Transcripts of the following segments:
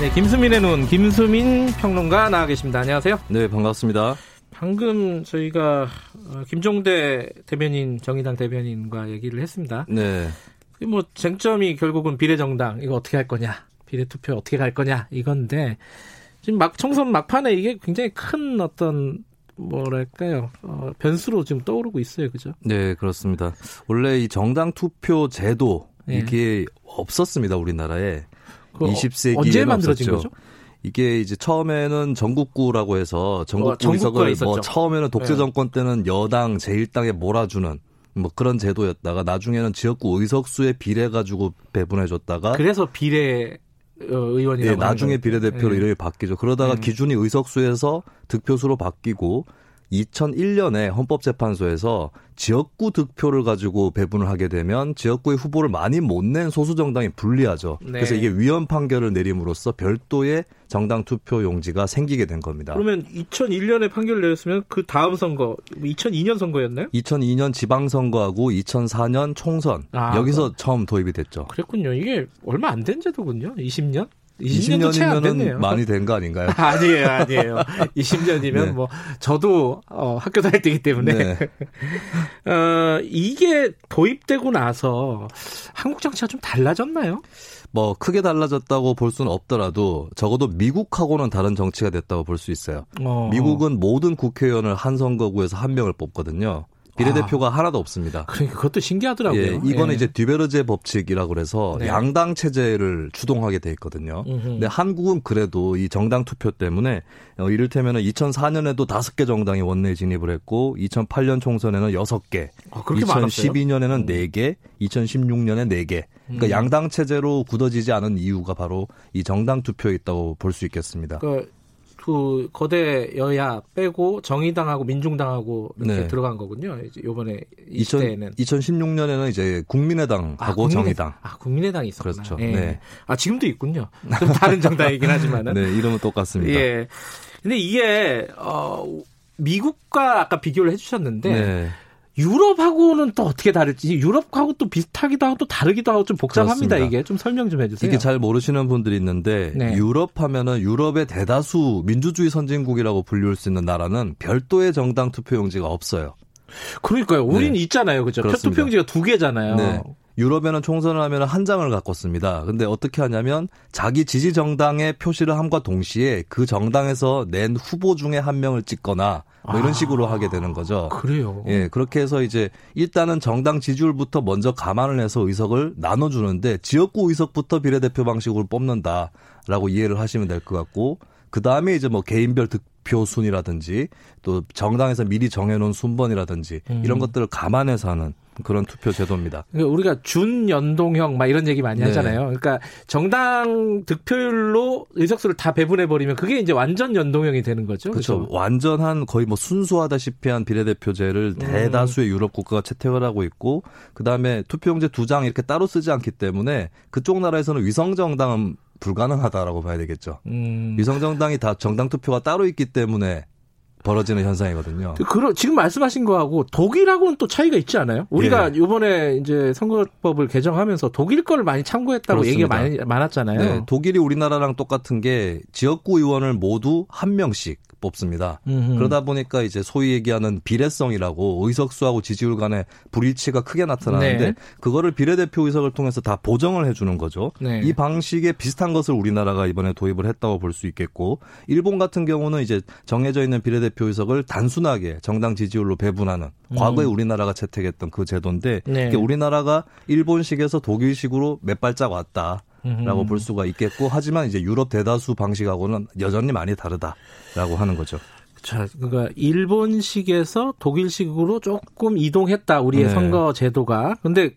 네, 김수민의 눈, 김수민 평론가 나와 계십니다. 안녕하세요. 네, 반갑습니다. 방금 저희가 어, 김종대 대변인, 정의당 대변인과 얘기를 했습니다. 네. 뭐 쟁점이 결국은 비례정당 이거 어떻게 할 거냐, 비례투표 어떻게 갈 거냐 이건데 지금 막 총선 막판에 이게 굉장히 큰 어떤 뭐랄까요 어, 변수로 지금 떠오르고 있어요, 그죠? 네, 그렇습니다. 원래 이 정당 투표 제도 네. 이게 없었습니다, 우리나라에. 그거 20세기에 언제 만들어진 거죠? 이게 이제 처음에는 전국구라고 해서 전국구 어, 의석을 뭐. 처음에는 독재 네. 정권 때는 여당 제1당에 몰아주는 뭐 그런 제도였다가 나중에는 지역구 의석수의 비례 가지고 배분해 줬다가 그래서 비례 어, 의원이라고 예, 나중에. 비례대표로 예. 이름이 바뀌죠. 그러다가 음. 기준이 의석수에서 득표수로 바뀌고 2001년에 헌법재판소에서 지역구 득표를 가지고 배분을 하게 되면 지역구의 후보를 많이 못 낸 소수 정당이 불리하죠. 네. 그래서 이게 위헌 판결을 내림으로써 별도의 정당 투표 용지가 생기게 된 겁니다. 그러면 2001년에 판결 내렸으면 그 다음 선거 2002년 선거였나요? 2002년 지방 선거하고 2004년 총선 아, 여기서 처음 도입이 됐죠. 그랬군요. 이게 얼마 안 된 제도군요. 20년? 20년도 채안 20년이면 됐네요. 많이 된 거 아닌가요? 아니에요, 아니에요. 20년이면 네. 뭐 저도 어, 학교 다닐 때이기 때문에 네. 어, 이게 도입되고 나서 한국 정치가 좀 달라졌나요? 뭐 크게 달라졌다고 볼 수는 없더라도 적어도 미국하고는 다른 정치가 됐다고 볼 수 있어요. 어. 미국은 모든 국회의원을 한 선거구에서 한 명을 뽑거든요. 비례대표가 하나도 없습니다. 그러니까 그것도 신기하더라고요. 예, 이거는 예. 이제 듀베르제 법칙이라고 그래서 네. 양당 체제를 추동하게 돼 있거든요. 음흠. 근데 한국은 그래도 이 정당 투표 때문에 어, 이를테면 2004년에도 다섯 개 정당이 원내에 진입을 했고 2008년 총선에는 여섯 개, 아, 그렇게 많았어요? 2012년에는 네 개, 2016년에 네 개. 그러니까 음. 양당 체제로 굳어지지 않은 이유가 바로 이 정당 투표에 있다고 볼 수 있겠습니다. 그, 그 거대 여야 빼고 정의당하고 민중당하고 이렇게 네. 들어간 거군요. 요번에 이 2000, 시대에는 2016년에는 이제 국민의당하고 국민의- 정의당. 아, 국민의당이 있었구나. 그렇죠. 예. 네. 아, 지금도 있군요. 좀 다른 정당이긴 하지만은. 네, 이름은 똑같습니다. 예. 근데 이게, 어, 미국과 아까 비교를 해 주셨는데, 네. 유럽하고는 또 어떻게 다를지, 유럽하고 또 비슷하기도 하고 또 다르기도 하고 좀 복잡합니다, 그렇습니다. 이게. 좀 설명 좀 해주세요. 이게 잘 모르시는 분들이 있는데 네. 유럽 하면은 유럽의 대다수 민주주의 선진국이라고 불릴 수 있는 나라는 별도의 정당 투표 용지가 없어요. 그러니까요. 우린 네. 있잖아요. 그죠? 투표용지가 두 개잖아요. 네. 유럽에는 총선을 하면 한 장을 갖고 씁니다. 근데 어떻게 하냐면 자기 지지 정당의 표시를 함과 동시에 그 정당에서 낸 후보 중에 한 명을 찍거나 뭐 이런 아. 식으로 하게 되는 거죠. 그래요. 예, 그렇게 해서 이제 일단은 정당 지지율부터 먼저 감안을 해서 의석을 나눠 주는데 지역구 의석부터 비례대표 방식으로 뽑는다라고 이해를 하시면 될 것 같고 그 다음에 이제 뭐 개인별 득표 순이라든지 또 정당에서 미리 정해놓은 순번이라든지 음. 이런 것들을 감안해서 하는 그런 투표 제도입니다. 그러니까 우리가 준연동형 막 이런 얘기 많이 네. 하잖아요. 그러니까 정당 득표율로 의석수를 다 배분해 버리면 그게 이제 완전 연동형이 되는 거죠. 그렇죠. 그렇죠. 완전한 거의 뭐 순수하다시피 한 비례대표제를 대다수의 유럽 국가가 채택을 하고 있고 그다음에 투표용지 두 장 이렇게 따로 쓰지 않기 때문에 그쪽 나라에서는 위성 정당은 불가능하다라고 봐야 되겠죠. 음. 위성 정당이 다 정당 투표가 따로 있기 때문에 벌어지는 현상이거든요. 그러, 지금 말씀하신 거하고 독일하고는 또 차이가 있지 않아요? 우리가 예. 이번에 이제 선거법을 개정하면서 독일 거를 많이 참고했다고 그렇습니다. 얘기가 많이 많았잖아요. 네, 독일이 우리나라랑 똑같은 게 지역구 의원을 모두 한 명씩 뽑습니다. 음흠. 그러다 보니까 이제 소위 얘기하는 비례성이라고 의석수하고 지지율 간의 불일치가 크게 나타나는데 네. 그거를 비례대표 의석을 통해서 다 보정을 해주는 거죠. 네. 이 방식에 비슷한 것을 우리나라가 이번에 도입을 했다고 볼 수 있겠고 일본 같은 경우는 이제 정해져 있는 비례대표 의석을 단순하게 정당 지지율로 배분하는 과거에 우리나라가 채택했던 그 제도인데 음. 네. 우리나라가 일본식에서 독일식으로 몇 발짝 왔다. 라고. 볼 수가 있겠고 하지만 이제 유럽 대다수 방식하고는 여전히 많이 다르다라고 하는 거죠. 자, 그러니까 일본식에서 독일식으로 조금 이동했다 우리의 네. 선거 제도가. 근데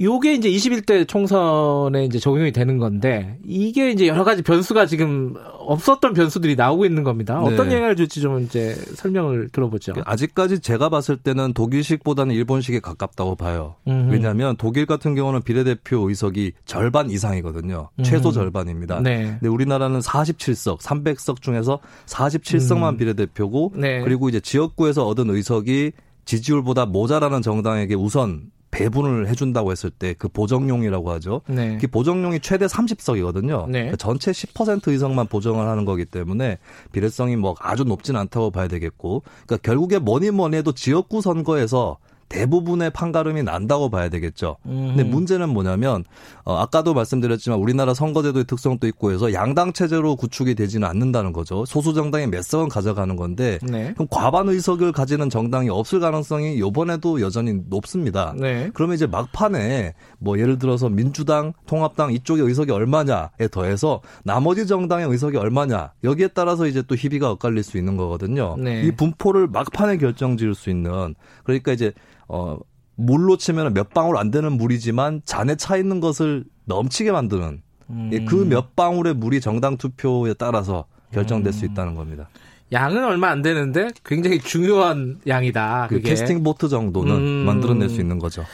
요게 이제 21대 총선에 이제 적용이 되는 건데 이게 이제 여러 가지 변수가 지금 없었던 변수들이 나오고 있는 겁니다. 어떤 네. 영향을 줄지 좀 이제 설명을 들어보죠. 아직까지 제가 봤을 때는 독일식보다는 일본식에 가깝다고 봐요. 음흠. 왜냐하면 독일 같은 경우는 비례대표 의석이 절반 이상이거든요. 최소 음흠. 절반입니다. 네. 근데 우리나라는 47석, 300석 중에서 47석만 음. 비례대표고 네. 그리고 이제 지역구에서 얻은 의석이 지지율보다 모자라는 정당에게 우선 배분을 해준다고 했을 때 그 보정용이라고 하죠. 네. 그 보정용이 최대 30석이거든요. 네. 전체 10% 의석만 보정을 하는 거기 때문에 비례성이 뭐 아주 높진 않다고 봐야 되겠고, 그러니까 결국에 뭐니 뭐니 해도 지역구 선거에서 대부분의 판가름이 난다고 봐야 되겠죠. 근데 음. 문제는 뭐냐면 어, 아까도 말씀드렸지만 우리나라 선거제도의 특성도 있고 해서 양당 체제로 구축이 되지는 않는다는 거죠. 소수 정당이 몇 석은 가져가는 건데 네. 그럼 과반 의석을 가지는 정당이 없을 가능성이 이번에도 여전히 높습니다. 네. 그러면 이제 막판에 뭐 예를 들어서 민주당, 통합당 이쪽의 의석이 얼마냐에 더해서 나머지 정당의 의석이 얼마냐 여기에 따라서 이제 또 희비가 엇갈릴 수 있는 거거든요. 네. 이 분포를 막판에 결정 지을 수 있는 그러니까 이제 어 물로 치면 몇 방울 안 되는 물이지만 잔에 차 있는 것을 넘치게 만드는 음. 예, 그몇 방울의 물이 정당 투표에 따라서 결정될 음. 수 있다는 겁니다. 양은 얼마 안 되는데 굉장히 중요한 양이다. 그 그게. 캐스팅 보트 정도는 음. 만들어낼 수 있는 거죠.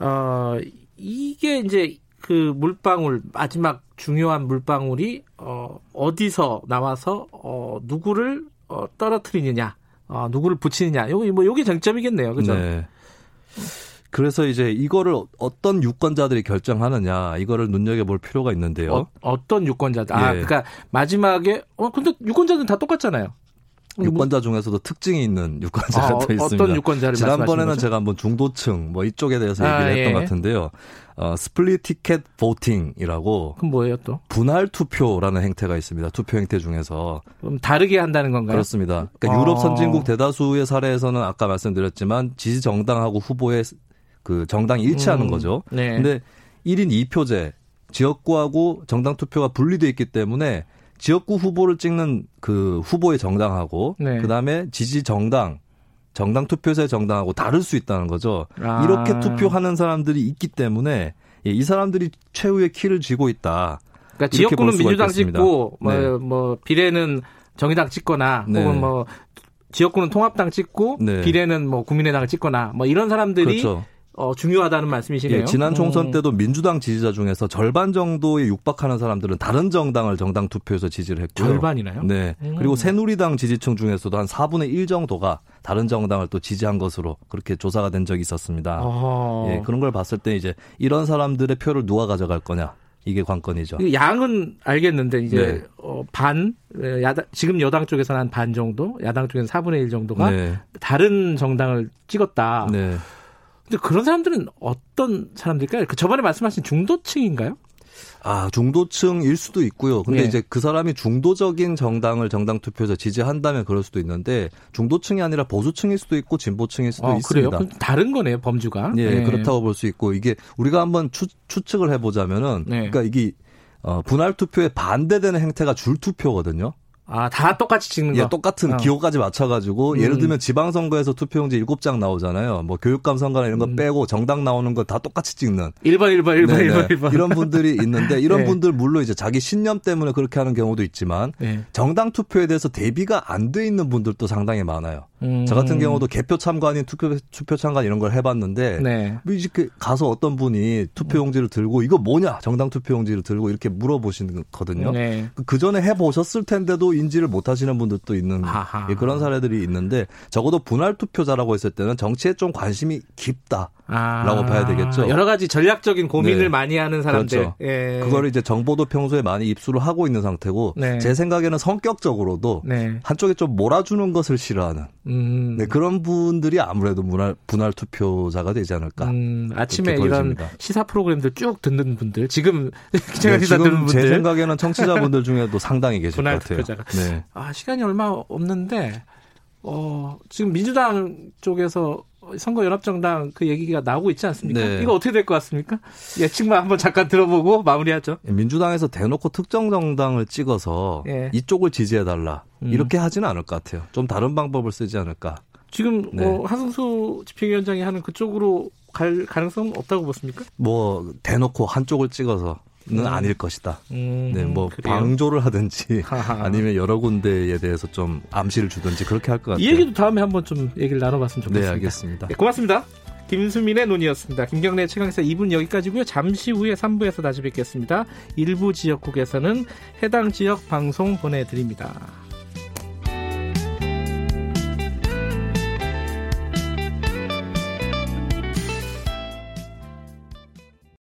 어, 이게 이제 그 물방울, 마지막 중요한 물방울이, 어, 어디서 나와서, 어, 누구를, 어, 떨어뜨리느냐, 어, 누구를 붙이느냐. 요게, 뭐, 요게 쟁점이겠네요. 그죠? 네. 그래서 이제 이거를 어떤 유권자들이 결정하느냐 이거를 눈여겨볼 필요가 있는데요. 어, 떤 유권자들. 아, 예. 그러니까 마지막에, 어, 근데 유권자들은 다 똑같잖아요. 유권자 중에서도 특징이 있는 유권자가 어, 또 있습니다. 어떤 유권자를 지난번에는? 제가 한번 중도층 뭐 이쪽에 대해서 아, 얘기를 했던 예. 것 같은데요. 어, split ticket voting이라고 그럼 뭐예요, 또? 분할 투표라는 행태가 있습니다. 투표 행태 중에서 그럼 다르게 한다는 건가요? 그렇습니다. 그러니까 어. 유럽 선진국 대다수의 사례에서는 아까 말씀드렸지만 지지 정당하고 후보의 그 정당이 일치하는 음, 거죠. 네. 근데 1인 2표제 지역구하고 정당 투표가 분리돼 있기 때문에 지역구 후보를 찍는 그 후보의 정당하고 네. 그다음에 지지 정당 정당 투표소의 정당하고 다를 수 있다는 거죠. 아. 이렇게 투표하는 사람들이 있기 때문에 예, 이 사람들이 최후의 키를 쥐고 있다. 그러니까 지역구는 민주당 있겠습니다. 찍고 뭐, 네. 뭐 비례는 정의당 찍거나 네. 혹은 뭐 지역구는 통합당 찍고 네. 비례는 뭐 국민의당을 찍거나 뭐 이런 사람들이 그렇죠. 어, 중요하다는 말씀이시네요. 예, 지난 총선 음. 때도 민주당 지지자 중에서 절반 정도에 육박하는 사람들은 다른 정당을 정당 투표에서 지지를 했고요. 절반이나요? 네. 음. 그리고 새누리당 지지층 중에서도 한 4분의 1 정도가 다른 정당을 또 지지한 것으로 그렇게 조사가 된 적이 있었습니다. 어. 예, 그런 걸 봤을 때 이제 이런 사람들의 표를 누가 가져갈 거냐. 이게 관건이죠. 이 양은 알겠는데 이제 네. 어, 반 에, 야당 지금 여당 쪽에서는 한 반 정도, 야당 쪽에서는 4분의 1 정도가 네. 다른 정당을 찍었다. 네. 근데 그런 사람들은 어떤 사람들일까요? 그 저번에 말씀하신 중도층인가요? 아, 중도층일 수도 있고요. 근데 예. 이제 그 사람이 중도적인 정당을 정당 투표에서 지지한다면 그럴 수도 있는데 중도층이 아니라 보수층일 수도 있고 진보층일 수도 어, 그래요? 있습니다. 그럼 다른 거네요, 범주가. 예, 네. 그렇다고 볼 수 있고 이게 우리가 한번 추, 측을 해 보자면은 네. 그러니까 이게 어, 분할 투표에 반대되는 행태가 줄 투표거든요. 아, 다 똑같이 찍는 거. 예, 똑같은 어. 기호까지 맞춰가지고 음. 예를 들면 지방선거에서 투표용지 7장 나오잖아요. 뭐 교육감 선거나 이런 거 음. 빼고 정당 나오는 거 다 똑같이 찍는 1번, 1번, 1번, 네네. 1번, 1번. 이런 분들이 있는데 이런 네. 분들 물론 이제 자기 신념 때문에 그렇게 하는 경우도 있지만 네. 정당 투표에 대해서 대비가 안 돼 있는 분들도 상당히 많아요. 음. 저 같은 경우도 개표 참관인 투표 투표 참관 이런 걸 해봤는데 네. 뭐 이렇게 가서 어떤 분이 투표용지를 들고 이거 뭐냐 정당 투표용지를 들고 이렇게 물어보시거든요. 네. 그 전에 해보셨을 텐데도 인지를 못하시는 분들도 있는 아하. 예, 그런 사례들이 있는데 적어도 분할 투표자라고 했을 때는 정치에 좀 관심이 깊다. 아, 라고 봐야 되겠죠. 여러 가지 전략적인 고민을 네. 많이 하는 사람들. 그렇죠. 예. 그거를 이제 정보도 평소에 많이 입수를 하고 있는 상태고 네. 제 생각에는 성격적으로도 네. 한쪽에 좀 몰아주는 것을 싫어하는 음. 네, 그런 분들이 아무래도 분할, 분할 투표자가 되지 않을까. 음, 아침에 이런. 시사 프로그램들 쭉 듣는 분들, 지금 기자가 네, 시사 듣는 지금 제 분들. 생각에는 청취자분들 중에도 상당히 계실 것 같아요. 투표자가. 네. 아, 시간이 얼마 없는데, 어, 지금 민주당 쪽에서 선거 연합정당 그 얘기가 나오고 있지 않습니까? 네. 이거 어떻게 될 것 같습니까? 예측만 한번 잠깐 들어보고 마무리하죠. 민주당에서 대놓고 특정 정당을 찍어서 예. 이쪽을 지지해 달라 음. 이렇게 하지는 않을 것 같아요. 좀 다른 방법을 쓰지 않을까. 지금 네. 어, 한승수 집행위원장이 하는 그쪽으로 갈 가능성 없다고 보십니까? 뭐 대놓고 한쪽을 찍어서 는 음. 아닐 것이다. 음, 네, 뭐 그래요? 방조를 하든지 하하. 아니면 여러 군데에 대해서 좀 암시를 주든지 그렇게 할 것 같아요. 이 얘기도 다음에 한번 좀 얘기를 나눠봤으면 좋겠습니다. 네, 알겠습니다. 네, 고맙습니다. 김수민의 논의였습니다. 김경래 최강사 2분 여기까지고요. 잠시 후에 3부에서 다시 뵙겠습니다. 일부 지역국에서는 해당 지역 방송 보내드립니다.